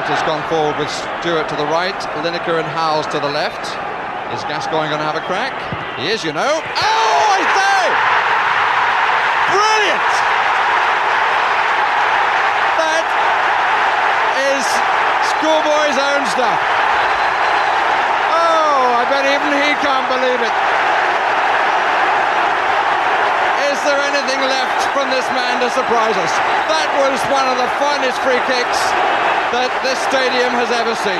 Stewart has gone forward with Stewart to the right, Lineker and Howells to the left. Is Gascoigne going to have a crack? He is, you know. Oh, I say! Brilliant! That is schoolboy's own stuff. Oh, I bet even he can't believe it. Is there anything left from this man to surprise us? That was one of the finest free kicks that this stadium has ever seen.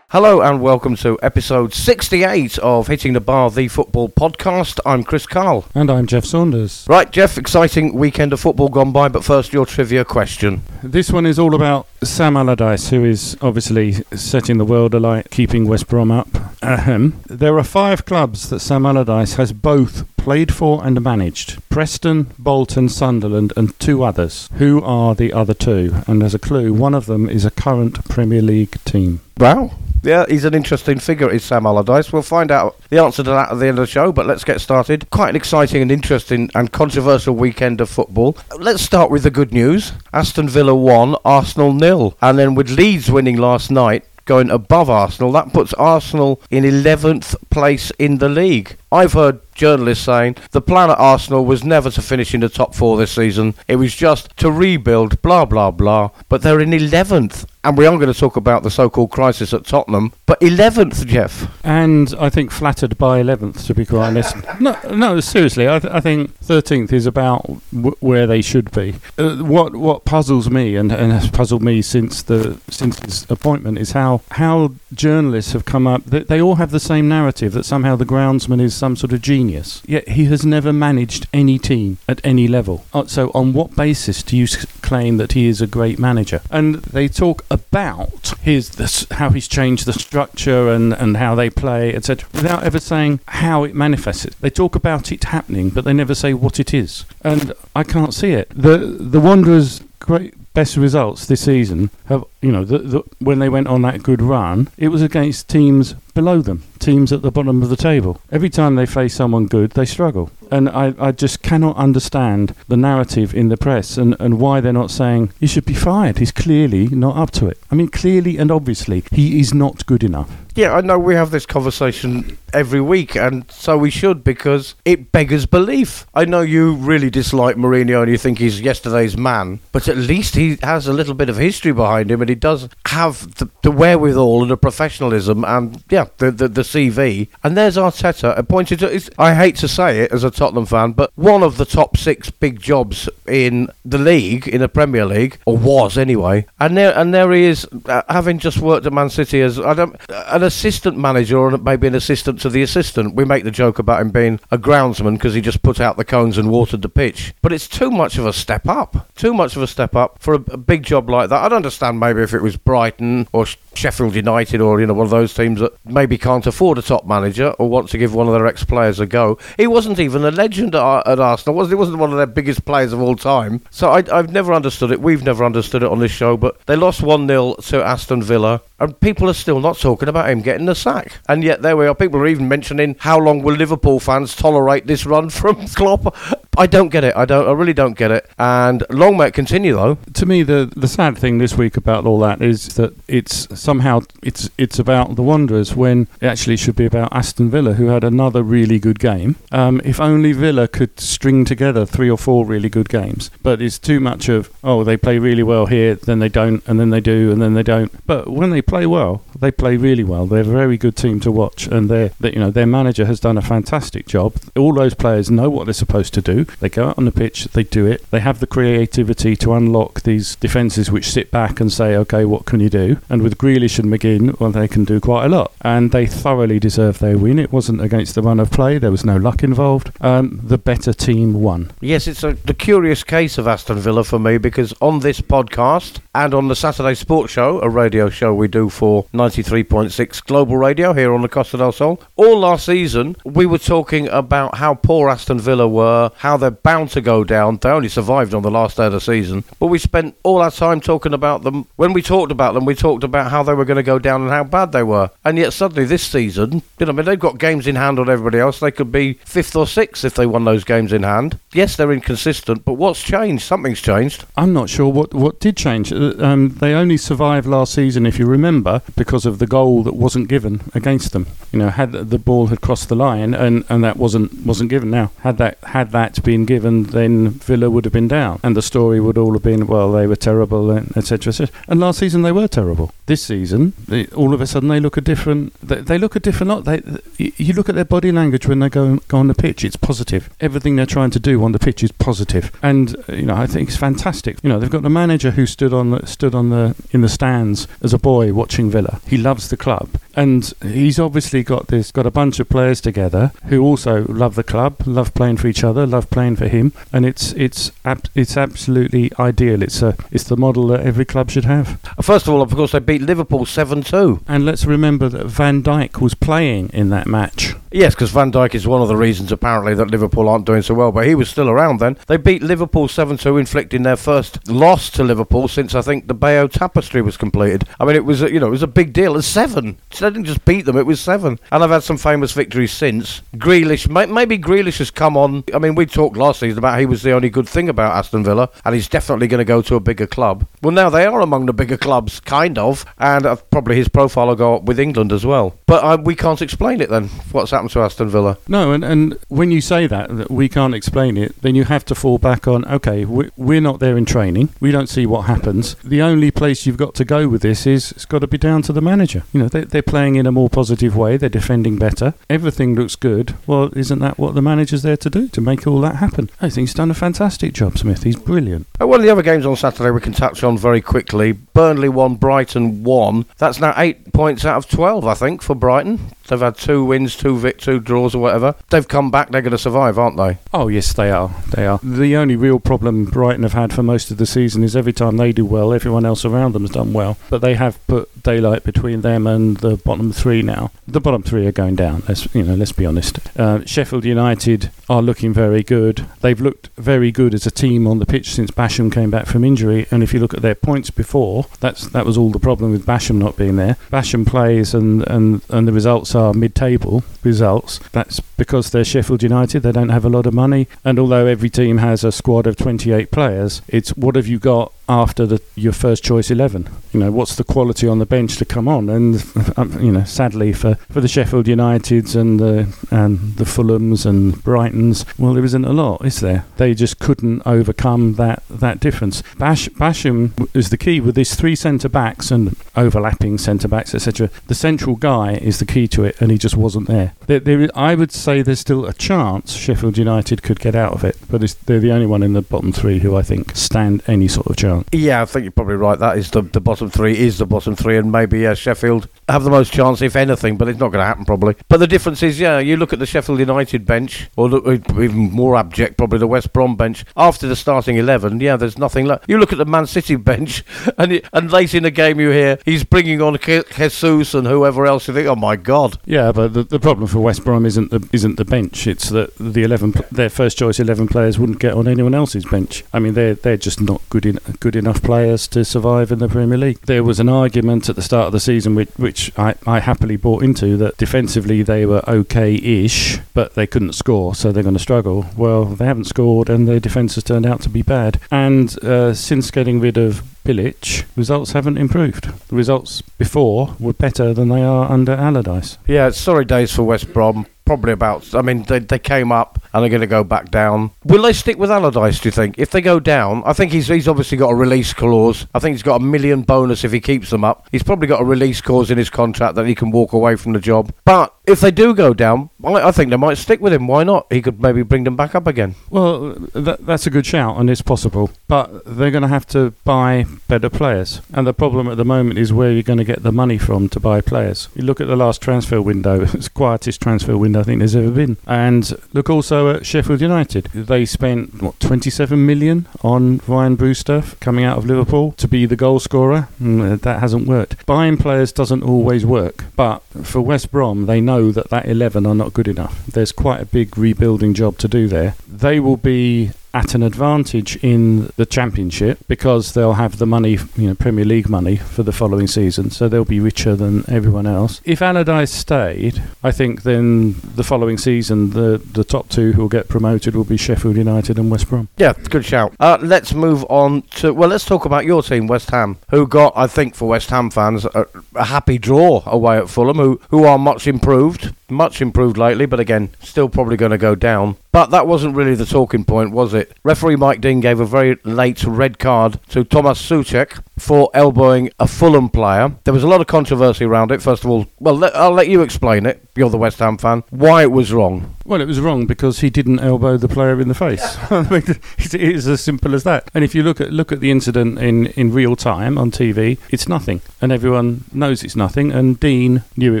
Hello and welcome to episode 68 of Hitting the Bar, the football podcast. I'm Chris Karle. And I'm Geoff Saunders. Right, Geoff, exciting weekend of football gone by, but first your trivia question. This one is all about Sam Allardyce, who is obviously setting the world alight, keeping West Brom up. Ahem. There are five clubs that Sam Allardyce has both played for and managed Preston, Bolton, Sunderland, and two others. Who are the other two? And as a clue, one of them is a current Premier League team. Wow. Yeah, he's an interesting figure, is Sam Allardyce. We'll find out the answer to that at the end of the show, but let's get started. Quite an exciting and interesting and controversial weekend of football. Let's start with the good news. Aston Villa won, Arsenal nil. And then with Leeds winning last night, going above Arsenal, that puts Arsenal in 11th place in the league. I've heard journalists saying the plan at Arsenal was never to finish in the top four this season. It was just to rebuild, blah, blah, blah. But they're in 11th. And we are going to talk about the so called crisis at Tottenham. But 11th, Geoff. And I think flattered by 11th, to be quite honest. no, no, seriously, I, th- I think 13th is about w- where they should be. Uh, what what puzzles me, and, and has puzzled me since the since his appointment, is how, how journalists have come up. They, they all have the same narrative that somehow the groundsman is some sort of genius. Yet he has never managed any team at any level. Uh, so, on what basis do you claim that he is a great manager? And they talk about his how he's changed the structure and, and how they play, etc., without ever saying how it manifests. They talk about it happening, but they never say what it is. And I can't see it. The the Wanderers' great best results this season have you know the, the, when they went on that good run, it was against teams below them, teams at the bottom of the table. Every time they face someone good, they struggle. And I, I just cannot understand the narrative in the press and, and why they're not saying, he should be fired. He's clearly not up to it. I mean, clearly and obviously, he is not good enough. Yeah, I know we have this conversation every week, and so we should because it beggars belief. I know you really dislike Mourinho and you think he's yesterday's man, but at least he has a little bit of history behind him and he does have the, the wherewithal and the professionalism and, yeah, the, the, the CV. And there's Arteta appointed to, I hate to say it as a Tottenham fan, but one of the top six big jobs in the league, in the Premier League, or was anyway. And there, and there he is, uh, having just worked at Man City as I don't, an assistant manager or maybe an assistant to the assistant. We make the joke about him being a groundsman because he just put out the cones and watered the pitch. But it's too much of a step up. Too much of a step up for a, a big job like that. I'd understand maybe if it was Brighton or Sheffield United or you know one of those teams that maybe can't afford a top manager or want to give one of their ex-players a go. He wasn't even a legend at, at Arsenal. Was he? wasn't one of their biggest players of all time. So I, I've never understood it. We've never understood it on this show. But they lost one 0 to Aston Villa, and people are still not talking about him getting the sack. And yet there we are. People are even mentioning how long will Liverpool fans tolerate this run from Klopp. I don't get it. I don't. I really don't get it. And long may it continue though. to me the the sad thing this week about all that is that it's somehow it's it's about the Wanderers when it actually should be about Aston Villa who had another really good game. Um, if only Villa could string together three or four really good games, but it's too much of oh they play really well here, then they don't, and then they do, and then they don't. But when they play well, they play really well. They're a very good team to watch, and they're they, you know their manager has done a fantastic job. All those players know what they're supposed to do. They go out on the pitch, they do it. They have the creativity to unlock these defences which sit back and say, okay, what can you do? And with Grealish and McGinn, well, they can do quite a lot. And they thoroughly deserve their win. It wasn't against the run of play. There was no luck involved. Um, the better team won. Yes, it's a, the curious case of Aston Villa for me because on this podcast and on the Saturday Sports Show, a radio show we do for 93.6 Global Radio here on the Costa del Sol. All last season, we were talking about how poor Aston Villa were, how they're bound to go down. They only survived on the last day of the season. But we spent all our time talking about them. When we talked about them, we talked about how they were going to go down and how bad they were. And yet suddenly this season, you know, I mean, they've got games in hand on everybody else. They could be fifth or sixth if they won those games in hand. Yes, they're inconsistent, but what's changed? Something's changed. I'm not sure what, what did change. Uh, Um, they only survived last season, if you remember, because of the goal that wasn't given against them. You know, had the ball had crossed the line and, and that wasn't wasn't given. Now, had that had that been given, then Villa would have been down, and the story would all have been, well, they were terrible, etc. etc. And last season they were terrible. This season, they, all of a sudden they look a different. They, they look a different lot. They, you look at their body language when they go go on the pitch. It's positive. Everything they're trying to do on the pitch is positive, and uh, you know I think it's fantastic. You know they've got the manager who stood on the, stood on the in the stands as a boy watching Villa. He loves the club, and he's obviously got this got a bunch of players together who also love the club, love playing for each other, love playing for him, and it's it's ab- it's absolutely ideal. It's a it's the model that every club should have. First of all, of course, they beat Liverpool 7 2. And let's remember that Van Dijk was playing in that match. Yes, because Van Dijk is one of the reasons apparently that Liverpool aren't doing so well, but he was still around then. They beat Liverpool 7 2, inflicting their first loss to Liverpool since I think the Bayeux Tapestry was completed. I mean, it was, a, you know, it was a big deal. It's seven. So they didn't just beat them, it was seven. And I've had some famous victories since. Grealish, may, maybe Grealish has come on. I mean, we talked last season about he was the only good thing about Aston Villa, and he's definitely going to go to a bigger club. Well, now they are among the bigger clubs, kind of, and uh, probably his profile will go up with England as well. But uh, we can't explain it then, what's happened to Aston Villa. No, and, and when you say that, that we can't explain it, then you have to fall back on, okay, we- we're not there in training. We don't see what happens. The only place you've got to go with this is it's got to be down to the manager. You know, they're playing in a more positive way. They're defending better. Everything looks good. Well, isn't that what the manager's there to do, to make all that happen? I think he's done a fantastic job, Smith. He's brilliant. One of the other games on Saturday we can touch on very quickly. Burnley won, Brighton won. That's now eight points out of 12, I think, for Brighton. They've had two wins, two vic, two draws, or whatever. They've come back. They're going to survive, aren't they? Oh yes, they are. They are. The only real problem Brighton have had for most of the season is every time they do well, everyone else around them has done well. But they have put daylight between them and the bottom three now. The bottom three are going down. Let's you know. Let's be honest. Uh, Sheffield United are looking very good. They've looked very good as a team on the pitch since Basham came back from injury. And if you look at their points before, that's that was all the problem with Basham not being there. Basham plays and and and the results are mid-table results. That's because they're Sheffield United. They don't have a lot of money, and although every team has a squad of 28 players, it's what have you got after the, your first choice 11? You know, what's the quality on the bench to come on? And um, you know, sadly for, for the Sheffield Uniteds and the and the Fulhams and Brightons, well, there isn't a lot, is there? They just couldn't overcome that that difference. Bash, Basham is the key with these three centre backs and overlapping centre backs, etc. The central guy is the key to it, and he just wasn't there. There, there. I would say there's still a chance Sheffield United could get out of it, but they're the only one in the bottom three who I think stand any sort of chance. Yeah, I think you're probably right. That is the, the bottom three is the bottom three, and maybe yeah, Sheffield have the most chance, if anything, but it's not going to happen probably. But the difference is, yeah, you look at the Sheffield United bench, or the, uh, even more abject, probably the West Brom bench. After the starting eleven, yeah, there's nothing left. You look at the Man City bench, and it, and late in the game, you hear he's bringing on Je- Jesus and whoever else. You think, oh my God, Yeah, but the, the problem for West Brom isn't the isn't the bench. It's that the eleven their first choice eleven players wouldn't get on anyone else's bench. I mean, they're they're just not good in, good enough players to survive in the Premier League. There was an argument at the start of the season, which, which I, I happily bought into, that defensively they were okay-ish, but they couldn't score, so they're going to struggle. Well, they haven't scored, and their defence has turned out to be bad. And uh, since getting rid of Bilic, results haven't improved. The results before were better than they are under Allardyce. Yeah, sorry days for West Brom. Probably about. I mean, they, they came up and they're going to go back down. Will they stick with Allardyce? Do you think? If they go down, I think he's he's obviously got a release clause. I think he's got a million bonus if he keeps them up. He's probably got a release clause in his contract that he can walk away from the job. But if they do go down, I, I think they might stick with him. Why not? He could maybe bring them back up again. Well, that, that's a good shout, and it's possible. But they're going to have to buy better players. And the problem at the moment is where you're going to get the money from to buy players. You look at the last transfer window, it's the quietest transfer window I think there's ever been. And look also also at Sheffield United. They spent what 27 million on Ryan Brewster coming out of Liverpool to be the goal scorer. Mm, that hasn't worked. Buying players doesn't always work, but for West Brom, they know that that 11 are not good enough. There's quite a big rebuilding job to do there. They will be at an advantage in the championship because they'll have the money, you know, Premier League money for the following season, so they'll be richer than everyone else. If Allardyce stayed, I think then the following season the the top two who will get promoted will be Sheffield United and West Brom. Yeah, good shout. Uh, let's move on to well, let's talk about your team, West Ham, who got, I think, for West Ham fans, a, a happy draw away at Fulham, who who are much improved, much improved lately, but again, still probably going to go down. But that wasn't really the talking point, was it? Referee Mike Dean gave a very late red card to Thomas Soucek for elbowing a Fulham player. There was a lot of controversy around it. First of all, well, let, I'll let you explain it. You're the West Ham fan. Why it was wrong? Well, it was wrong because he didn't elbow the player in the face. I mean, it is as simple as that. And if you look at look at the incident in, in real time on TV, it's nothing, and everyone knows it's nothing. And Dean knew it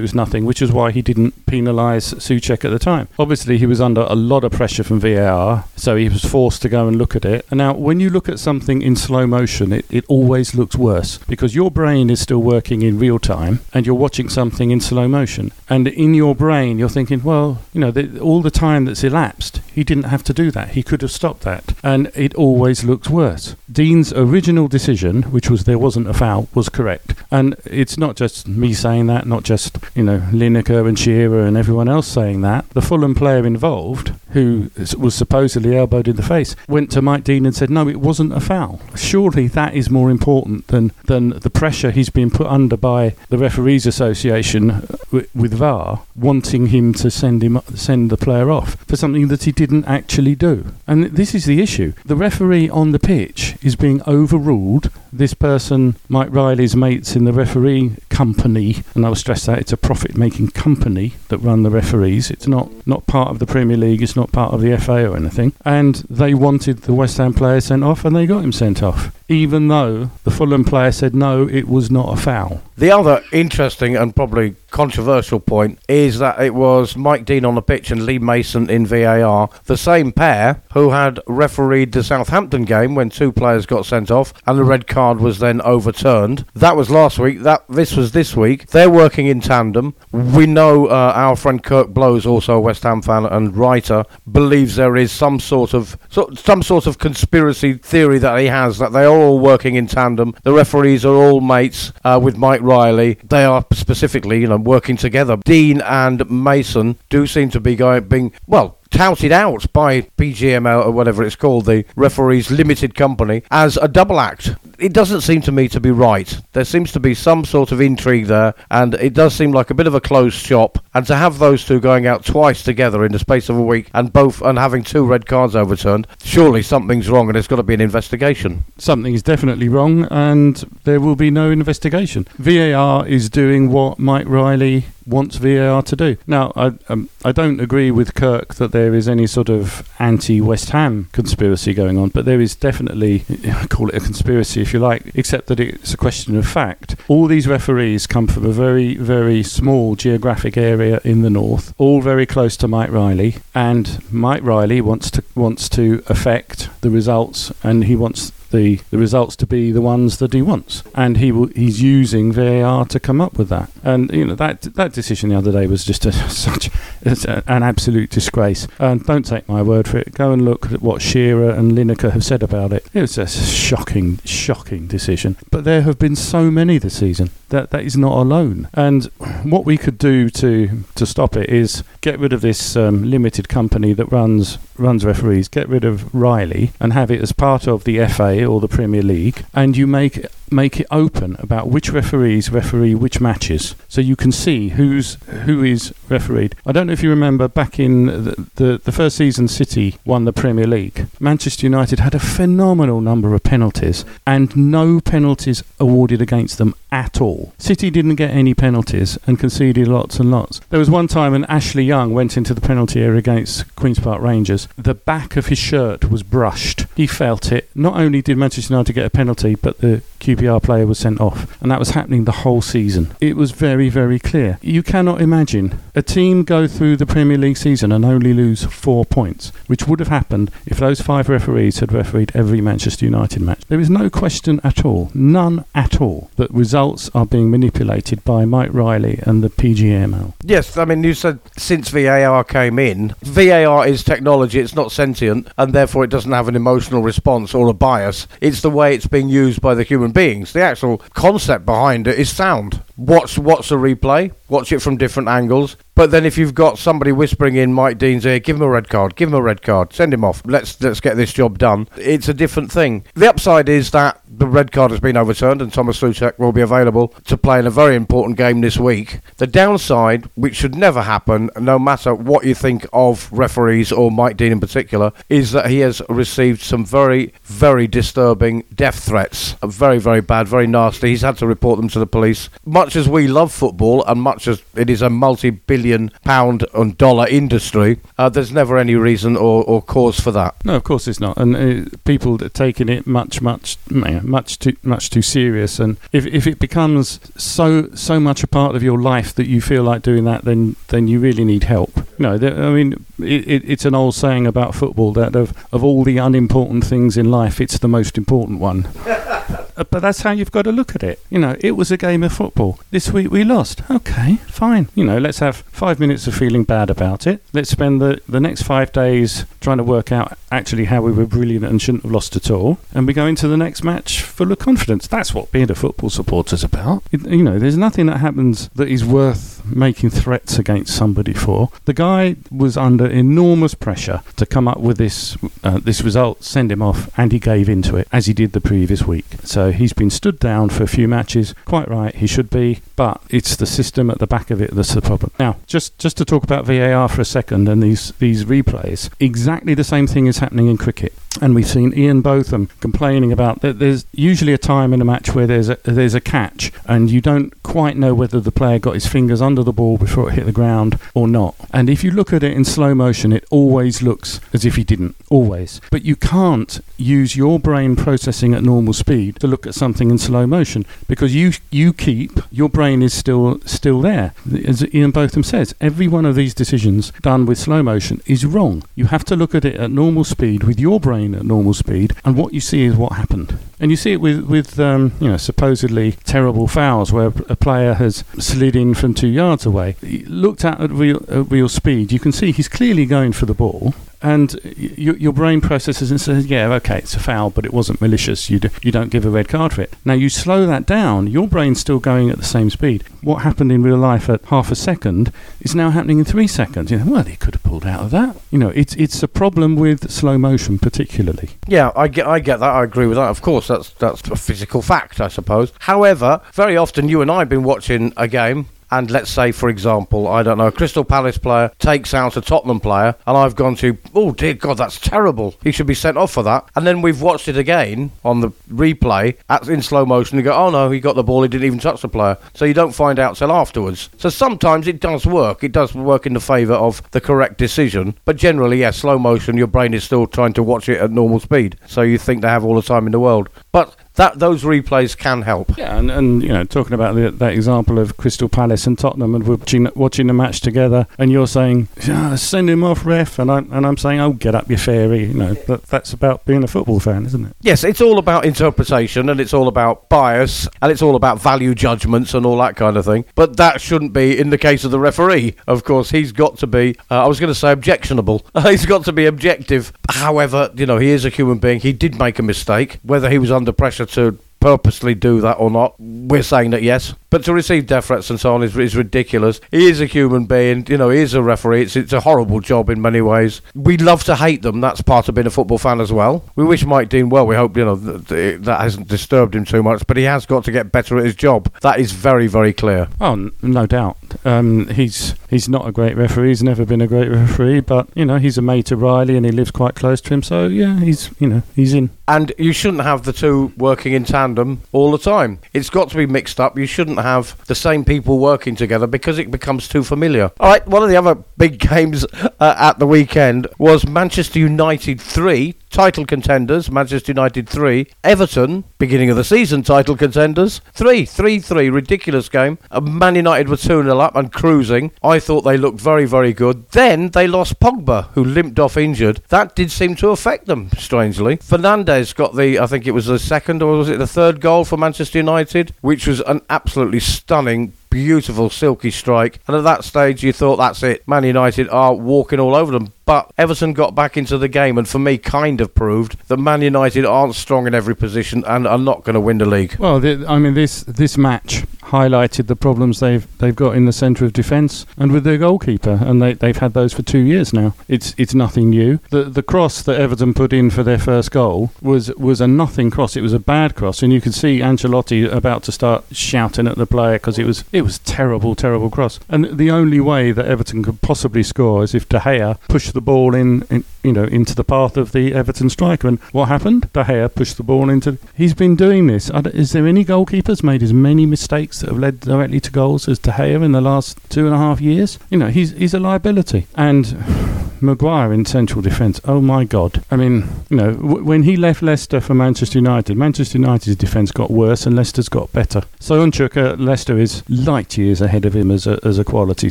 was nothing, which is why he didn't penalise Soucek at the time. Obviously, he was under a lot of pressure from VAR, so he was forced to go and look at it. And now, when you look at something in slow motion, it, it always looks worse because your brain is still working in real time, and you're watching something in slow motion, and in your brain you're thinking, well, you know, the, all the time that's elapsed, he didn't have to do that. He could have stopped that, and it always looks worse. Dean's original decision, which was there wasn't a foul, was correct, and it's not just me saying that, not just you know Lineker and Shearer and everyone else saying that. The Fulham player involved, who was supposedly elbowed in the face, went to Mike Dean and said, "No, it wasn't a foul." Surely that is more important than than the pressure he's been put under by the referees association with, with VAR wanting him to send him send the player off for something that he didn't actually do. And this is the issue. The referee on the pitch is being overruled. This person, Mike Riley's mates in the referee company, and I will stress that it's a profit-making company that run the referees. It's not not part of the Premier League. It's not part of the FA or anything. And they wanted the West Ham player sent off, and they got him sent off, even though the Fulham player said no, it was not a foul. The other interesting and probably controversial point is that it was Mike Dean on the pitch and Lee Mason in VAR, the same pair who had refereed the Southampton game when two players got sent off and the red card was then overturned. That was last week. That this was this week. They're working in tandem. We know uh, our friend Kirk Blows, also a West Ham fan and writer, believes there is some sort of so, some sort of conspiracy theory that he has that they are all working in tandem. The referees are all mates uh, with Mike Riley. They are specifically, you know, working together. Dean and Mason do seem to be going being well touted out by PGML or whatever it's called, the referees limited company, as a double act. It doesn't seem to me to be right. There seems to be some sort of intrigue there, and it does seem like a bit of a closed shop. And to have those two going out twice together in the space of a week and both and having two red cards overturned, surely something's wrong and there's got to be an investigation. something is definitely wrong and there will be no investigation. VAR is doing what Mike Riley wants VAR to do. Now, I, um, I don't agree with Kirk that there is any sort of anti West Ham conspiracy going on, but there is definitely, I call it a conspiracy if you like, except that it's a question of fact. All these referees come from a very, very small geographic area in the north, all very close to Mike Riley, and Mike Riley wants to wants to affect the results, and he wants the, the results to be the ones that he wants, and he will, he's using VAR to come up with that. And you know that that decision the other day was just a, such a, an absolute disgrace. And don't take my word for it. Go and look at what Shearer and Lineker have said about it. It was a shocking, shocking decision. But there have been so many this season that that is not alone. And what we could do to to stop it is get rid of this um, limited company that runs runs referees. Get rid of Riley and have it as part of the FA or the Premier League, and you make make it open about which referees referee which matches, so you can see who's who is refereed. I don't know if you remember back in the the, the first season, City won the Premier League. Manchester United had a phenomenal number of penalties, and no penalties awarded against them at all. City didn't get any penalties and conceded lots and lots. There was one time when Ashley Young went into the penalty area against Queen's Park Rangers. The back of his shirt was brushed. He felt it. Not only did Manchester United get a penalty, but the QPR player was sent off, and that was happening the whole season. It was very, very clear. You cannot imagine a team go through the Premier League season and only lose four points, which would have happened if those five referees had refereed every Manchester United match. There is no question at all, none at all, that results are being manipulated by Mike Riley and the PGML. Yes, I mean, you said since VAR came in, VAR is technology, it's not sentient, and therefore it doesn't have an emotional response or a bias. It's the way it's being used by the human The actual concept behind it is sound. Watch, watch a replay, watch it from different angles. But then if you've got somebody whispering in Mike Dean's ear, give him a red card, give him a red card, send him off. Let's let's get this job done. It's a different thing. The upside is that the red card has been overturned and Thomas Soucek will be available to play in a very important game this week. The downside, which should never happen, no matter what you think of referees or Mike Dean in particular, is that he has received some very, very disturbing death threats. Very, very bad, very nasty. He's had to report them to the police. Much as we love football and much as it is a multi billion pound and dollar industry, uh, there's never any reason or, or cause for that. No, of course it's not. And uh, people are taking it much, much, much too, much too serious. And if, if it becomes so, so much a part of your life that you feel like doing that, then, then you really need help. No, I mean, it, it, it's an old saying about football that of, of all the unimportant things in life, it's the most important one. Uh, but that's how you've got to look at it. You know, it was a game of football. This week we lost. Okay, fine. You know, let's have five minutes of feeling bad about it. Let's spend the, the next five days trying to work out actually how we were brilliant and shouldn't have lost at all. And we go into the next match full of confidence. That's what being a football supporter's about. You know, there's nothing that happens that is worth making threats against somebody for. The guy was under enormous pressure to come up with this uh, this result, send him off, and he gave into it as he did the previous week. So he's been stood down for a few matches. Quite right, he should be, but it's the system at the back of it that's the problem. Now, just just to talk about VAR for a second and these these replays, exactly the same thing is happening in cricket and we've seen Ian Botham complaining about that there's usually a time in a match where there's a there's a catch and you don't quite know whether the player got his fingers under the ball before it hit the ground or not. And if you look at it in slow motion it always looks as if he didn't always. But you can't use your brain processing at normal speed to look at something in slow motion because you you keep your brain is still still there. As Ian Botham says, every one of these decisions done with slow motion is wrong. You have to look at it at normal speed with your brain at normal speed, and what you see is what happened. And you see it with with um, you know supposedly terrible fouls where a player has slid in from two yards away. He Looked at at real at real speed, you can see he's clearly going for the ball, and y- your brain processes and says, "Yeah, okay, it's a foul, but it wasn't malicious. You do, you don't give a red card for it." Now you slow that down, your brain's still going at the same speed. What happened in real life at half a second is now happening in three seconds. You know, well, he could have pulled out of that. You know, it's it's a problem with slow motion, particularly. Yeah, I get I get that. I agree with that. Of course, that's that's a physical fact, I suppose. However, very often you and I have been watching a game and let's say, for example, I don't know, a Crystal Palace player takes out a Tottenham player, and I've gone to, oh dear God, that's terrible. He should be sent off for that. And then we've watched it again on the replay at, in slow motion and go, oh no, he got the ball, he didn't even touch the player. So you don't find out till afterwards. So sometimes it does work. It does work in the favour of the correct decision. But generally, yeah, slow motion, your brain is still trying to watch it at normal speed. So you think they have all the time in the world. But that those replays can help. Yeah, and, and you know, talking about the, that example of Crystal Palace and Tottenham, and watching watching the match together, and you're saying, yeah, send him off, ref, and I'm and I'm saying, oh, get up, your fairy. You know, that, that's about being a football fan, isn't it? Yes, it's all about interpretation, and it's all about bias, and it's all about value judgments and all that kind of thing. But that shouldn't be in the case of the referee. Of course, he's got to be. Uh, I was going to say objectionable. he's got to be objective. However, you know, he is a human being. He did make a mistake. Whether he was under pressure to purposely do that or not. We're saying that yes. But to receive death threats and so on is, is ridiculous. He is a human being, you know, he is a referee. It's, it's a horrible job in many ways. We love to hate them. That's part of being a football fan as well. We wish Mike Dean well. We hope, you know, that, that hasn't disturbed him too much, but he has got to get better at his job. That is very, very clear. Oh, no doubt. Um, he's he's not a great referee. He's never been a great referee, but, you know, he's a mate of Riley and he lives quite close to him. So, yeah, he's, you know, he's in. And you shouldn't have the two working in tandem all the time. It's got to be mixed up. You shouldn't have the same people working together because it becomes too familiar. All right, one of the other big games uh, at the weekend was Manchester United 3, title contenders, Manchester United 3. Everton, beginning of the season, title contenders 3. 3 3. Ridiculous game. Uh, Man United were 2 0 up and cruising. I thought they looked very, very good. Then they lost Pogba, who limped off injured. That did seem to affect them, strangely. Fernandes got the, I think it was the second or was it the third goal for Manchester United, which was an absolutely stunning beautiful silky strike and at that stage you thought that's it man united are walking all over them but everton got back into the game and for me kind of proved that man united aren't strong in every position and are not going to win the league Well, the, I mean, this this match highlighted the problems they've they've got in the centre of defence and with their goalkeeper, and they they've had those for two years now. It's it's nothing new. The the cross that Everton put in for their first goal was was a nothing cross. It was a bad cross, and you could see Ancelotti about to start shouting at the player because it was it was terrible, terrible cross. And the only way that Everton could possibly score is if De Gea pushed the ball in, in you know into the path of the Everton striker. And what happened? De Gea pushed the ball into. He's been doing this. Is there any goalkeepers made as many mistakes that have led directly to goals as De Gea in the last two and a half years? You know, he's he's a liability. And Maguire in central defence. Oh my God! I mean, you know, w- when he left Leicester for Manchester United, Manchester United's defence got worse and Leicester's got better. Soyuncu Leicester is light years ahead of him as a, as a quality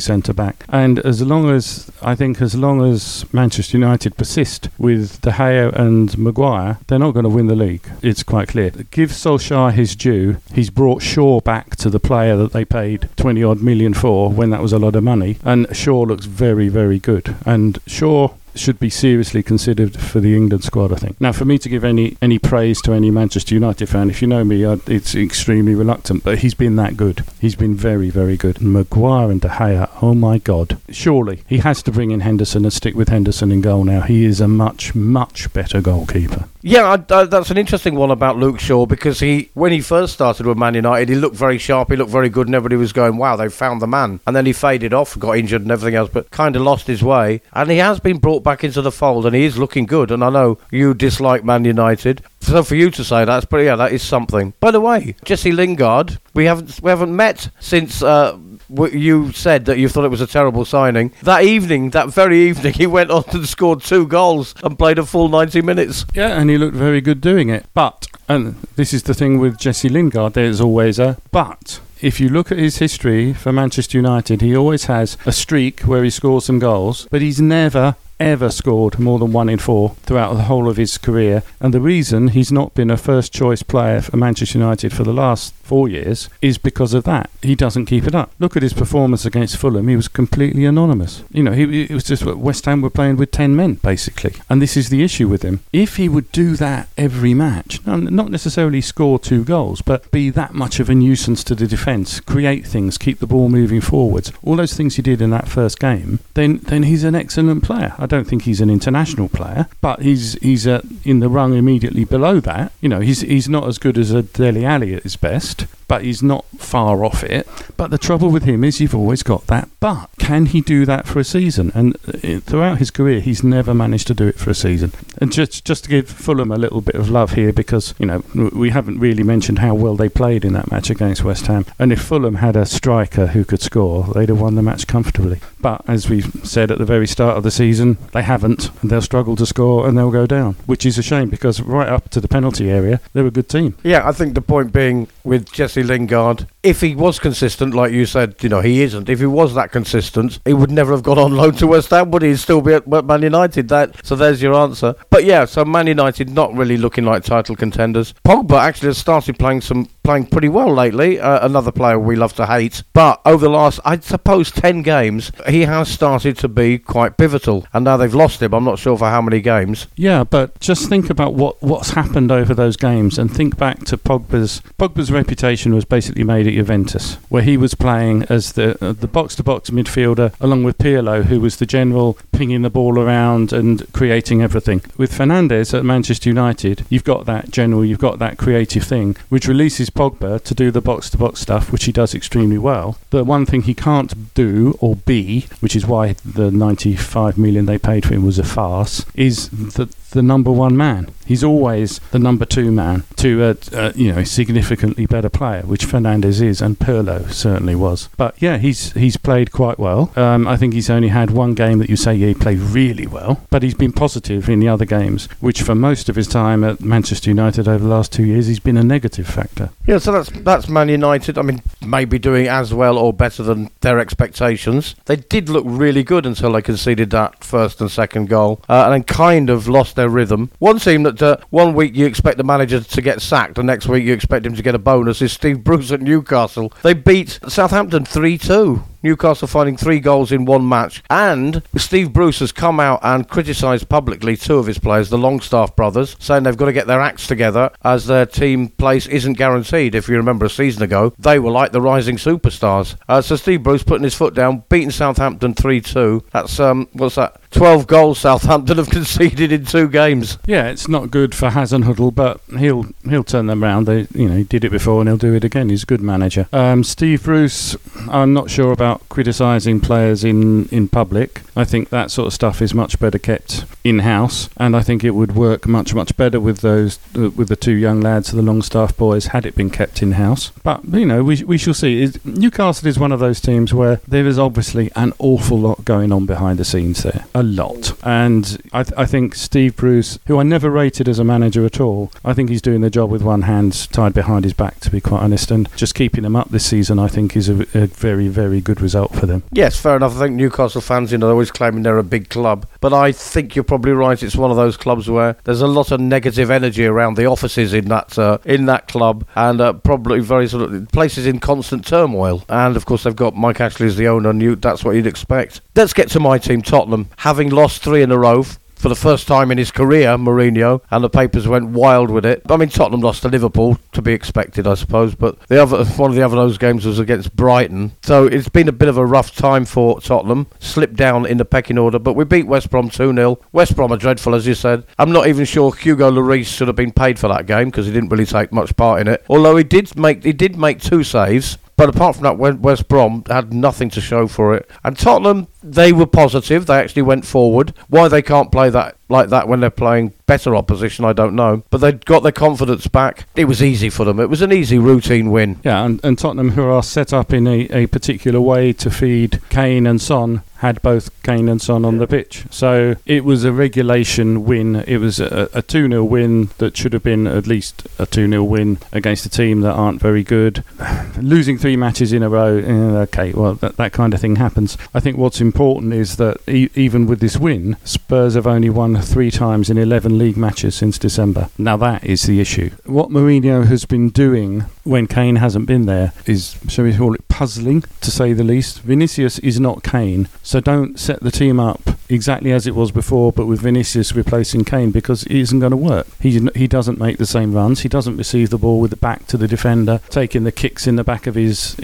centre back. And as long as I think, as long as Manchester United persist with De Gea and Maguire, they're not going to win the league. It's quite clear. Give Solskjaer his due. He's brought Shaw back to the player that they paid 20 odd million for when that was a lot of money. And Shaw looks very, very good. And Shaw should be seriously considered for the England squad, I think. Now, for me to give any any praise to any Manchester United fan, if you know me, I, it's extremely reluctant, but he's been that good. He's been very, very good. Maguire and De Gea, oh my God. Surely he has to bring in Henderson and stick with Henderson in goal now. He is a much, much better goalkeeper. Yeah, I, I, that's an interesting one about Luke Shaw because he, when he first started with Man United, he looked very sharp, he looked very good, and everybody was going, "Wow, they found the man." And then he faded off, got injured, and everything else, but kind of lost his way. And he has been brought back into the fold, and he is looking good. And I know you dislike Man United, so for you to say that's, but yeah, that is something. By the way, Jesse Lingard, we haven't we haven't met since. Uh, you said that you thought it was a terrible signing. That evening, that very evening, he went on and scored two goals and played a full 90 minutes. Yeah, and he looked very good doing it. But, and this is the thing with Jesse Lingard, there's always a but. If you look at his history for Manchester United, he always has a streak where he scores some goals, but he's never ever scored more than one in four throughout the whole of his career. And the reason he's not been a first choice player for Manchester United for the last four years is because of that. He doesn't keep it up. Look at his performance against Fulham. He was completely anonymous. You know, he, it was just what West Ham were playing with 10 men, basically. And this is the issue with him. If he would do that every match, not necessarily score two goals, but be that much of a nuisance to the defence, create things, keep the ball moving forwards, all those things he did in that first game, then, then he's an excellent player. I don't think he's an international player, but he's he's uh, in the rung immediately below that. You know, he's he's not as good as a Dele Alli at his best, but he's not far off it. But the trouble with him is you've always got that. But can he do that for a season? And uh, throughout his career, he's never managed to do it for a season. And just just to give Fulham a little bit of love here, because you know we haven't really mentioned how well they played in that match against West Ham. And if Fulham had a striker who could score, they'd have won the match comfortably. But as we said at the very start of the season, they haven't. And they'll struggle to score and they'll go down, which is a shame because right up to the penalty area, they're a good team. Yeah, I think the point being with Jesse Lingard, if he was consistent, like you said, you know, he isn't. If he was that consistent, he would never have gone on loan to West Ham, would he? He'd still be at Man United. That so there's your answer. But yeah, so Man United not really looking like title contenders. Pogba actually has started playing some playing pretty well lately. Uh, another player we love to hate, but over the last, I suppose, ten games, he has started to be quite pivotal. And now they've lost him. I'm not sure for how many games. Yeah, but just think about what what's happened over those games, and think back to Pogba's Pogba's reputation was basically made at Juventus, where he was playing as the uh, the box to box midfielder, along with Pirlo, who was the general pinging the ball around and creating everything. With Fernandes at Manchester United, you've got that general, you've got that creative thing, which releases Pogba to do the box to box stuff, which he does extremely well. The one thing he can't do or be, which is why the 95 million they paid for him was a farce, is the the number one man. He's always the number two man to a, a you know significantly better player, which Fernandes is, and Pirlo certainly was. But yeah, he's he's played quite well. Um, I think he's only had one game that you say yeah, he played really well, but he's been positive in the other games, which for most of his time at Manchester United over the last two years, he's been a negative factor. Yeah, so that's that's Man United. I mean, maybe doing as well or better than their expectations. They did look really good until they conceded that first and second goal, uh, and then kind of lost their rhythm. One team that uh, one week you expect the manager to get sacked, the next week you expect him to get a bonus is Steve Bruce at Newcastle. They beat Southampton 3 2. Newcastle finding three goals in one match. And Steve Bruce has come out and criticised publicly two of his players, the Longstaff brothers, saying they've got to get their acts together as their team place isn't guaranteed. If you remember a season ago, they were like the rising superstars. Uh, so Steve Bruce putting his foot down, beating Southampton 3 2. That's, um, what's that? 12 goals Southampton have conceded in two games. Yeah, it's not good for Hasenhüttl, but he'll he'll turn them around. They, you know, he did it before and he'll do it again. He's a good manager. Um, Steve Bruce, I'm not sure about criticising players in, in public. I think that sort of stuff is much better kept in house, and I think it would work much much better with those uh, with the two young lads, the Longstaff boys, had it been kept in house. But you know, we we shall see. Newcastle is one of those teams where there is obviously an awful lot going on behind the scenes there a lot. And I, th- I think Steve Bruce, who I never rated as a manager at all, I think he's doing the job with one hand tied behind his back, to be quite honest. And just keeping them up this season, I think, is a, a very, very good result for them. Yes, fair enough. I think Newcastle fans, you know, always claiming they're a big club. But I think you're probably right. It's one of those clubs where there's a lot of negative energy around the offices in that uh, in that club, and uh, probably very sort of places in constant turmoil. And of course, they've got Mike Ashley as the owner, and you, that's what you'd expect. Let's get to my team, Tottenham having lost three in a row for the first time in his career, Mourinho, and the papers went wild with it. I mean, Tottenham lost to Liverpool, to be expected, I suppose, but the other one of the other those games was against Brighton. So it's been a bit of a rough time for Tottenham, slipped down in the pecking order, but we beat West Brom 2 0. West Brom are dreadful, as you said. I'm not even sure Hugo Lloris should have been paid for that game because he didn't really take much part in it. Although he did make he did make two saves. But apart from that, West Brom had nothing to show for it. And Tottenham, they were positive. They actually went forward. Why they can't play that like that when they're playing better opposition, I don't know. But they got their confidence back. It was easy for them. It was an easy routine win. Yeah, and, and Tottenham, who are set up in a, a particular way to feed Kane and Son, had both Kane and Son on the pitch. So it was a regulation win. It was a, a 2 0 win that should have been at least a 2 0 win against a team that aren't very good. Losing three matches in a row, eh, okay, well, that, that kind of thing happens. I think what's important is that e- even with this win, Spurs have only won three times in 11 league matches since December. Now that is the issue. What Mourinho has been doing when Kane hasn't been there is, shall we call it, puzzling to say the least. Vinicius is not Kane, so don't set the team up exactly as it was before, but with Vinicius replacing Kane because it isn't going to work. He he doesn't make the same runs. He doesn't receive the ball with the back to the defender, taking the kicks in the back of his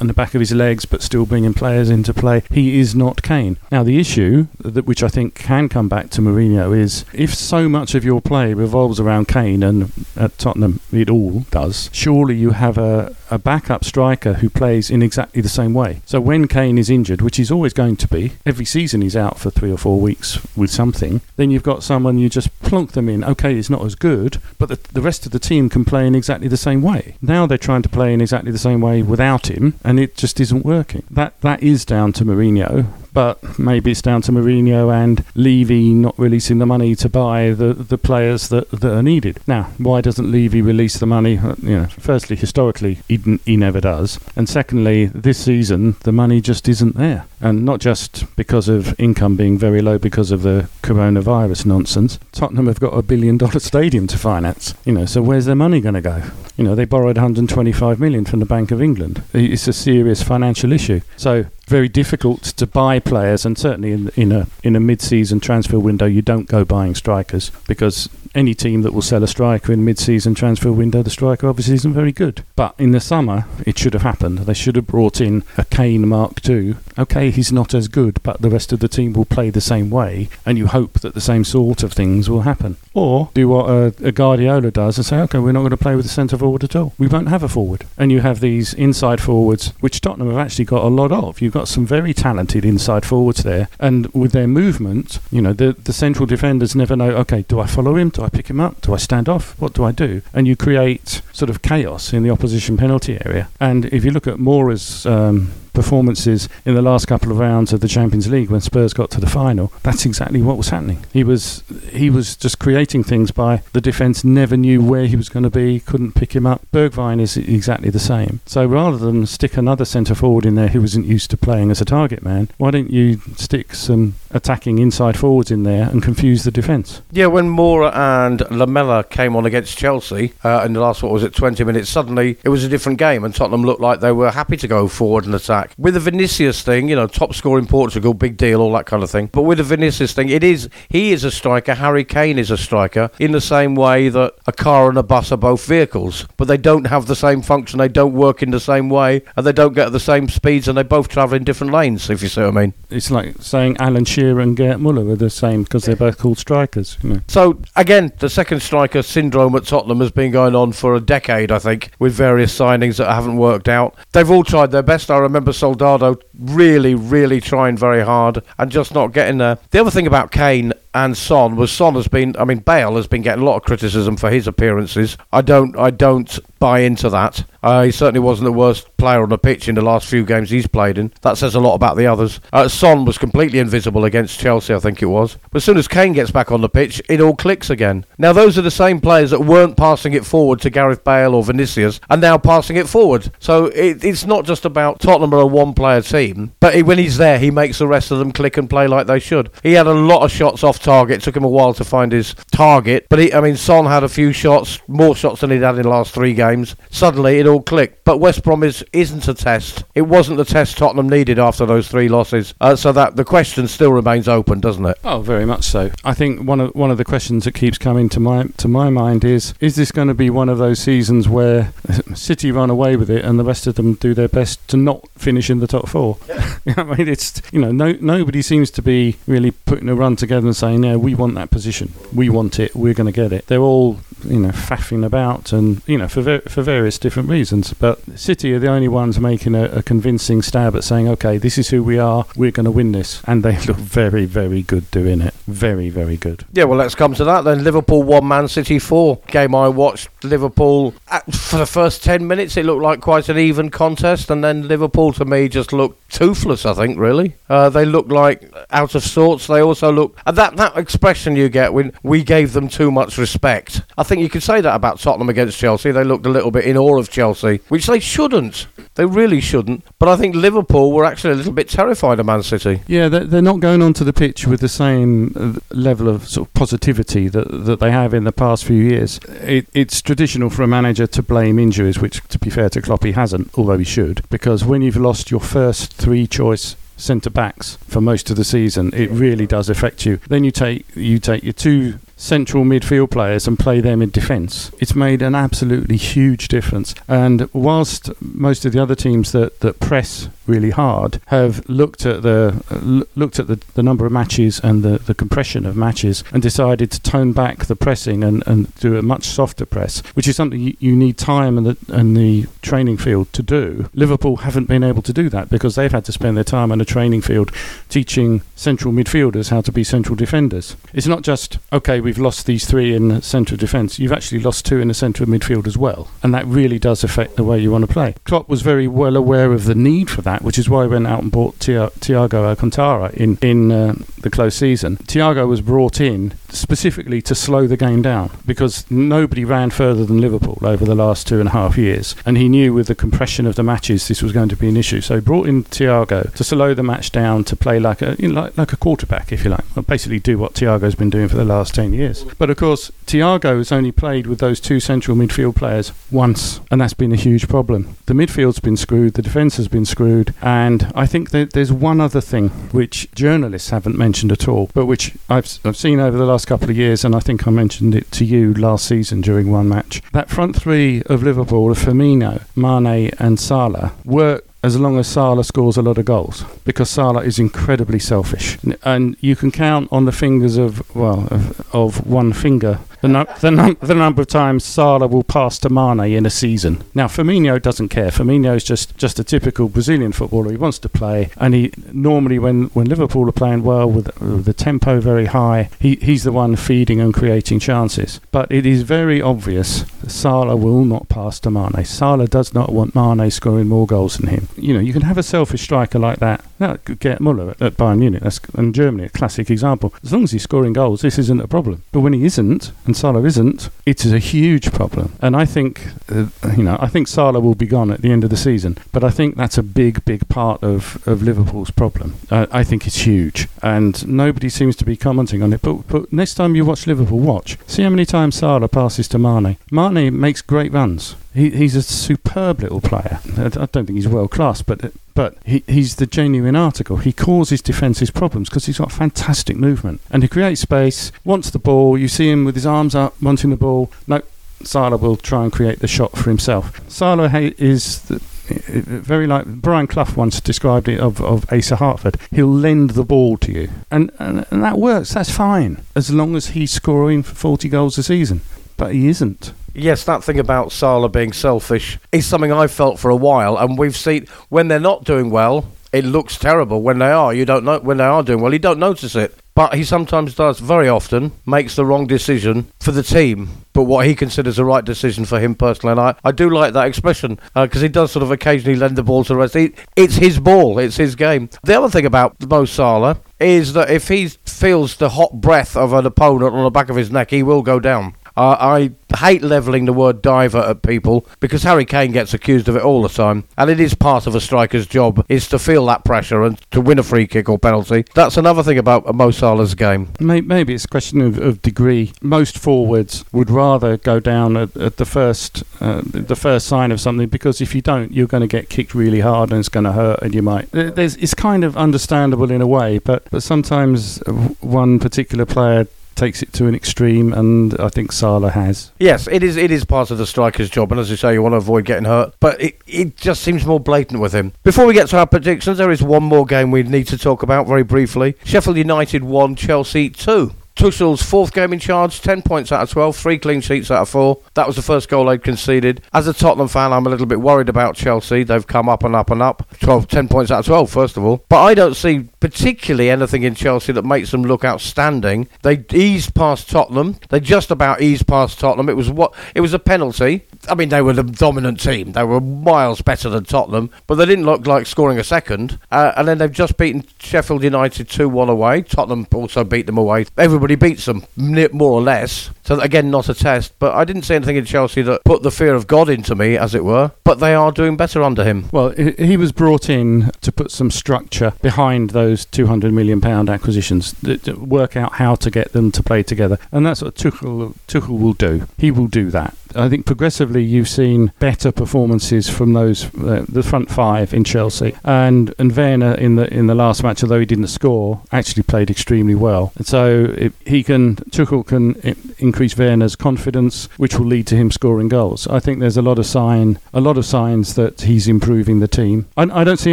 on the back of his legs, but still bringing players into play. He is not Kane. Now the issue that which I think can come back to Mourinho is if so much of your play revolves around Kane and at Tottenham it all does. Surely you have a a backup striker who plays in exactly the same way. So when Kane is injured, which he's always going to be, every season he's out for three or four weeks with something, then you've got someone you just plonk them in. Okay, it's not as good, but the, the rest of the team can play in exactly the same way. Now they're trying to play in exactly the same way without him, and it just isn't working. That That is down to Mourinho but maybe it's down to Mourinho and Levy not releasing the money to buy the, the players that, that are needed. Now, why doesn't Levy release the money? Uh, you know, firstly, historically, he, he never does, and secondly, this season the money just isn't there, and not just because of income being very low because of the coronavirus nonsense. Tottenham have got a billion dollar stadium to finance. You know, so where's their money going to go? You know, they borrowed 125 million from the Bank of England. It's a serious financial issue. So very difficult to buy players, and certainly in in a in a mid-season transfer window, you don't go buying strikers because any team that will sell a striker in mid-season transfer window, the striker obviously isn't very good. But in the summer, it should have happened. They should have brought in a Kane Mark II. Okay, he's not as good, but the rest of the team will play the same way, and you hope that the same sort of things will happen. Or do what a, a Guardiola does and say, okay, we're not going to play with a centre forward at all. We won't have a forward, and you have these inside forwards, which Tottenham have actually got a lot of. You've got got some very talented inside forwards there, and with their movement, you know, the the central defenders never know. Okay, do I follow him? Do I pick him up? Do I stand off? What do I do? And you create sort of chaos in the opposition penalty area. And if you look at Moura's um, performances in the last couple of rounds of the Champions League when Spurs got to the final, that's exactly what was happening. He was he was just creating things by the defence never knew where he was going to be, couldn't pick him up. Bergwijn is exactly the same. So rather than stick another centre forward in there who wasn't used to playing as a target man, why don't you stick some attacking inside forwards in there and confuse the defence? Yeah, when Moura and Lamela came on against Chelsea uh, in the last what was it 20 minutes, suddenly it was a different game and Tottenham looked like they were happy to go forward and attack back. With the Vinicius thing, you know, top scorer in Portugal, big deal, all that kind of thing. But with the Vinicius thing, it is he is a striker. Harry Kane is a striker in the same way that a car and a bus are both vehicles, but they don't have the same function. They don't work in the same way, and they don't get at the same speeds, and they both travel in different lanes. If you see what I mean. It's like saying Alan Shearer and Gerd Muller are the same because they're both called strikers. You know. So again, the second striker syndrome at Tottenham has been going on for a decade, I think, with various signings that haven't worked out. They've all tried their best. I remember Soldado really, really trying very hard and just not getting there. The other thing about Kane and Son was Son has been I mean Bale has been getting a lot of criticism for his appearances. I don't I don't buy into that. Uh, he certainly wasn't the worst player on the pitch in the last few games he's played in. That says a lot about the others. Uh, Son was completely invisible against Chelsea, I think it was. But as soon as Kane gets back on the pitch, it all clicks again. Now those are the same players that weren't passing it forward to Gareth Bale or Vinicius, and now passing it forward. So it, it's not just about Tottenham are a one-player team, but he, when he's there, he makes the rest of them click and play like they should. He had a lot of shots off target. It took him a while to find his target, but he, I mean, Son had a few shots, more shots than he'd had in the last three games. Suddenly, it all clicked. But West Brom is, isn't a test. It wasn't the test Tottenham needed after those three losses. Uh, so that the question still remains open, doesn't it? Oh, very much so. I think one of one of the questions that keeps coming to my to my mind is: Is this going to be one of those seasons where City run away with it and the rest of them do their best to not finish in the top four? I mean, it's you know, no nobody seems to be really putting a run together and saying, "Yeah, we want that position. We want it. We're going to get it." They're all you know faffing about and you know for ver- for various different reasons. But City are the only ones making a, a convincing stab at saying, "Okay, this is who we are. We're going to win this," and they look very very good doing it. Very very good. Yeah, well, let's come to that then. Liverpool one, Man City four. Game I watched. Liverpool at, for the first ten minutes, it looked like quite an even contest, and then Liverpool to me just looked toothless. I think really, uh, they looked like out of sorts. They also look and that that expression you get when we gave them too much respect. I think you could say that about Tottenham against Chelsea. They looked a little bit in awe of Chelsea, which they shouldn't. They really shouldn't. But I think Liverpool were actually a little bit terrified of Man City. Yeah, they're, not going onto the pitch with the same uh, level of sort of positivity that that they have in the past few years. It, it's traditional for a manager to blame injuries, which, to be fair to Klopp, he hasn't, although he should, because when you've lost your first three choice centre backs for most of the season, it really does affect you. Then you take you take your two central midfield players and play them in defence. It's made an absolutely huge difference. And whilst most of the other teams that, that press really hard have looked at the uh, looked at the, the number of matches and the, the compression of matches and decided to tone back the pressing and, and do a much softer press, which is something you, you need time and the and the training field to do. Liverpool haven't been able to do that because they've had to spend their time on a training field teaching central midfielders how to be central defenders. It's not just okay, we've lost these three in the centre of defence. You've actually lost two in the centre of midfield as well, and that really does affect the way you want to play. Klopp was very well aware of the need for that, which is why he went out and bought Thiago Alcantara in in uh, the close season. Thiago was brought in specifically to slow the game down because nobody ran further than Liverpool over the last two and a half years, and he knew with the compression of the matches this was going to be an issue. So he brought in Thiago to slow the match down to play like a you know, like, like a quarterback, if you like, well, basically do what Thiago's been doing for the last ten years. But of course, Thiago has only played with those two central midfield players once, and that's been a huge problem. The midfield's been screwed, the defence has been screwed, and I think there's one other thing which journalists haven't mentioned at all, but which I've, I've seen over the last couple of years, and I think I mentioned it to you last season during one match. That front three of Liverpool, Firmino, Mane, and Salah, work as long as Salah scores a lot of goals because Salah is incredibly selfish and you can count on the fingers of well of, of one finger the, num- the, num- the number of times Salah will pass to Mane in a season. Now, Firmino doesn't care. Firmino's just, just a typical Brazilian footballer. He wants to play, and he normally, when, when Liverpool are playing well with, with the tempo very high, he, he's the one feeding and creating chances. But it is very obvious Salah will not pass to Mane. Salah does not want Mane scoring more goals than him. You know, you can have a selfish striker like that. Could get Muller at, at Bayern Munich. That's and Germany, a classic example. As long as he's scoring goals, this isn't a problem. But when he isn't, and Salah isn't, it is a huge problem. And I think, uh, you know, I think Salah will be gone at the end of the season. But I think that's a big, big part of, of Liverpool's problem. Uh, I think it's huge, and nobody seems to be commenting on it. But, but next time you watch Liverpool, watch. See how many times Salah passes to Mane. Mane makes great runs. He, he's a superb little player. I, don't think he's world class, but but he, he's the genuine article. He causes defences problems because he's got fantastic movement and he creates space. Wants the ball. You see him with his arms up, wanting the ball. No, Salah will try and create the shot for himself. Salah is the, very like Brian Clough once described it of, of Asa Hartford. He'll lend the ball to you, and, and and that works. That's fine as long as he's scoring 40 goals a season. But he isn't. Yes, that thing about Salah being selfish is something I've felt for a while, and we've seen when they're not doing well, it looks terrible. When they are, you don't know. When they are doing well, you don't notice it. But he sometimes does, very often, makes the wrong decision for the team, but what he considers the right decision for him personally. And I, I do like that expression because uh, he does sort of occasionally lend the ball to the rest. He, it's his ball, it's his game. The other thing about Mo Salah is that if he feels the hot breath of an opponent on the back of his neck, he will go down. Uh, I hate levelling the word diver at people because Harry Kane gets accused of it all the time, and it is part of a striker's job is to feel that pressure and to win a free kick or penalty. That's another thing about Mo Salah's game. Maybe it's a question of, of degree. Most forwards would rather go down at, at the first uh, the first sign of something because if you don't, you're going to get kicked really hard and it's going to hurt, and you might. There's, it's kind of understandable in a way, but but sometimes one particular player takes it to an extreme, and I think Salah has. Yes, it is. It is part of the striker's job, and as you say, you want to avoid getting hurt. But it, it just seems more blatant with him. Before we get to our predictions, there is one more game we need to talk about very briefly. Sheffield United one, Chelsea two. Tuchel's fourth game in charge, 10 points out of 12, three clean sheets out of four. That was the first goal they'd conceded. As a Tottenham fan, I'm a little bit worried about Chelsea. They've come up and up and up. 12, 10 points out of 12, first of all. But I don't see particularly anything in Chelsea that makes them look outstanding. They eased past Tottenham. They just about eased past Tottenham. It was what it was a penalty. I mean, they were the dominant team. They were miles better than Tottenham, but they didn't look like scoring a second. Uh, and then they've just beaten Sheffield United 2 1 away. Tottenham also beat them away. Everybody beats them, more or less. So, again, not a test. But I didn't see anything in Chelsea that put the fear of God into me, as it were. But they are doing better under him. Well, he was brought in to put some structure behind those £200 million acquisitions, work out how to get them to play together. And that's what Tuchel, Tuchel will do. He will do that. I think progressively you've seen better performances from those uh, the front five in Chelsea and and Werner in the in the last match, although he didn't score, actually played extremely well. And so it, he can Tuchel can increase Werner's confidence, which will lead to him scoring goals. I think there's a lot of sign a lot of signs that he's improving the team. I, I don't see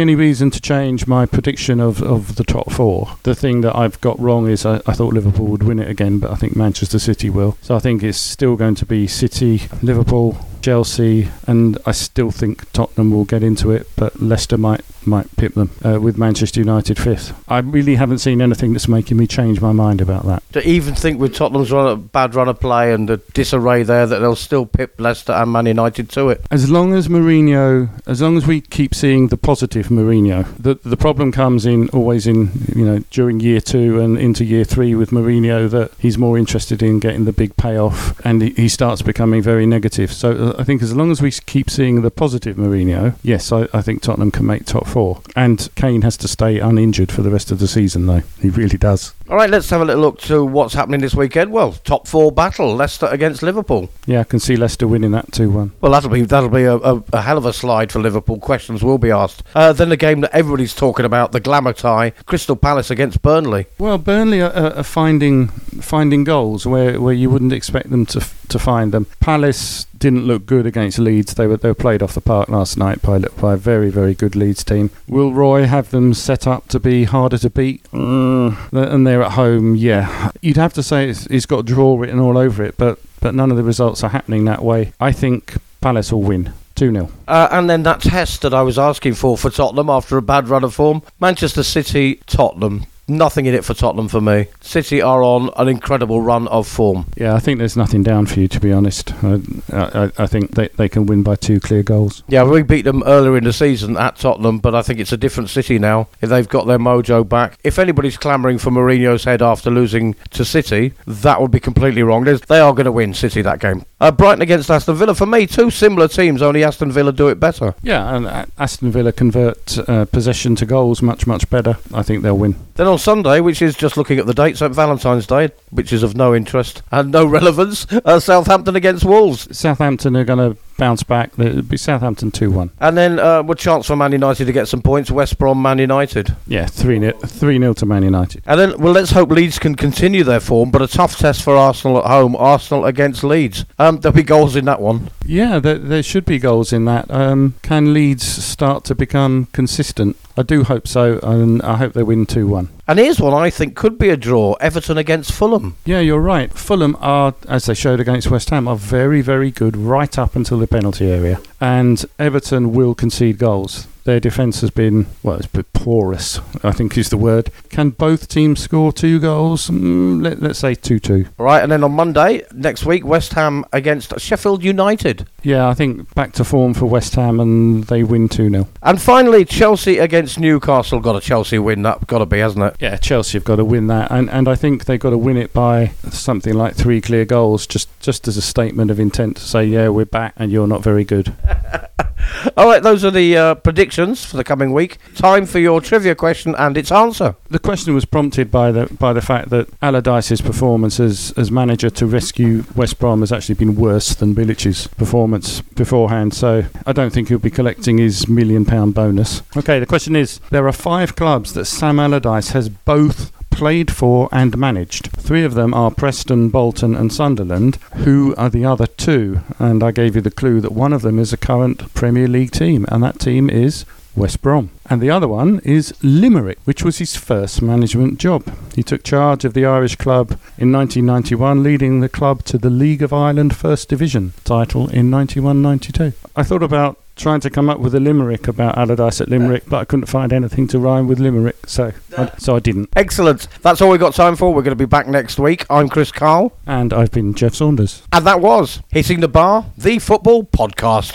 any reason to change my prediction of, of the top four. The thing that I've got wrong is I, I thought Liverpool would win it again, but I think Manchester City will. So I think it's still going to be City, Liverpool, Chelsea, and I still think Tottenham will get into it, but Leicester might might pip them uh, with Manchester United fifth. I really haven't seen anything that's making me change my mind about that. To even think with Tottenham's run, bad run of play and the disarray there that they'll still pip Leicester and Man United to it. As long as Mourinho, as long as we keep seeing the positive Mourinho, the the problem comes in always in you know during year two and into year three with Mourinho that he's more interested in getting the big payoff and he, he starts becoming very negative. So I think as long as we keep seeing the positive Mourinho, yes, I, I think Tottenham can make top four. And Kane has to stay uninjured for the rest of the season, though. He really does. All right, let's have a little look to what's happening this weekend. Well, top four battle: Leicester against Liverpool. Yeah, I can see Leicester winning that two-one. Well, that'll be that'll be a, a, a, hell of a slide for Liverpool. Questions will be asked. Uh, then the game that everybody's talking about, the glamour tie: Crystal Palace against Burnley. Well, Burnley are, are finding finding goals where, where you wouldn't expect them to to find them. Palace didn't look good against Leeds. They were they were played off the park last night by by a very very good Leeds team. Will Roy have them set up to be harder to beat? Mm. And they're they're at home, yeah, you'd have to say it's, it's got draw written all over it, but but none of the results are happening that way. I think Palace will win. 2 0. Uh, and then that test that I was asking for for Tottenham after a bad run of form Manchester City, Tottenham. Nothing in it for Tottenham for me. City are on an incredible run of form. Yeah, I think there's nothing down for you, to be honest. I, I, I think they, they can win by two clear goals. Yeah, we beat them earlier in the season at Tottenham, but I think it's a different City now. If they've got their mojo back, if anybody's clamouring for Mourinho's head after losing to City, that would be completely wrong. They are going to win City that game. Uh, Brighton against Aston Villa. For me, two similar teams, only Aston Villa do it better. Yeah, and Aston Villa convert uh, possession to goals much, much better. I think they'll win. Then on Sunday, which is just looking at the dates, St Valentine's Day, which is of no interest and no relevance, uh, Southampton against Wolves. Southampton are going to bounce back. It'll be Southampton 2 1. And then uh, a chance for Man United to get some points. West Brom, Man United. Yeah, 3 0 three nil to Man United. And then, well, let's hope Leeds can continue their form, but a tough test for Arsenal at home. Arsenal against Leeds. Um, there'll be goals in that one. Yeah, there, there should be goals in that. Um, can Leeds start to become consistent? I do hope so, and I hope they win 2 1. And here's one I think could be a draw Everton against Fulham. Yeah, you're right. Fulham are, as they showed against West Ham, are very, very good right up until the penalty area. And Everton will concede goals. Their defence has been, well, it's been porous, I think is the word. Can both teams score two goals? Mm, let, let's say 2 2. All right, and then on Monday next week, West Ham against Sheffield United. Yeah, I think back to form for West Ham and they win 2 0. And finally, Chelsea against Newcastle. Got a Chelsea win, that got to be, hasn't it? Yeah, Chelsea have got to win that, and and I think they've got to win it by something like three clear goals, just just as a statement of intent to say, yeah, we're back, and you're not very good. All right, those are the uh, predictions for the coming week. Time for your trivia question and its answer. The question was prompted by the by the fact that Allardyce's performance as as manager to rescue West Brom has actually been worse than Bilic's performance beforehand. So I don't think he'll be collecting his million pound bonus. Okay, the question is: there are five clubs that Sam Allardyce has both played for and managed. Three of them are Preston, Bolton, and Sunderland. Who are the other two? And I gave you the clue that one of them is a current Premier League team, and that team is West Brom. And the other one is Limerick, which was his first management job. He took charge of the Irish club in 1991, leading the club to the League of Ireland First Division title in 91 92. I thought about trying to come up with a limerick about Allardyce at Limerick, but I couldn't find anything to rhyme with Limerick, so I, so I didn't. Excellent. That's all we've got time for. We're going to be back next week. I'm Chris Karle. And I've been Geoff Saunders. And that was Hitting the Bar, the football podcast.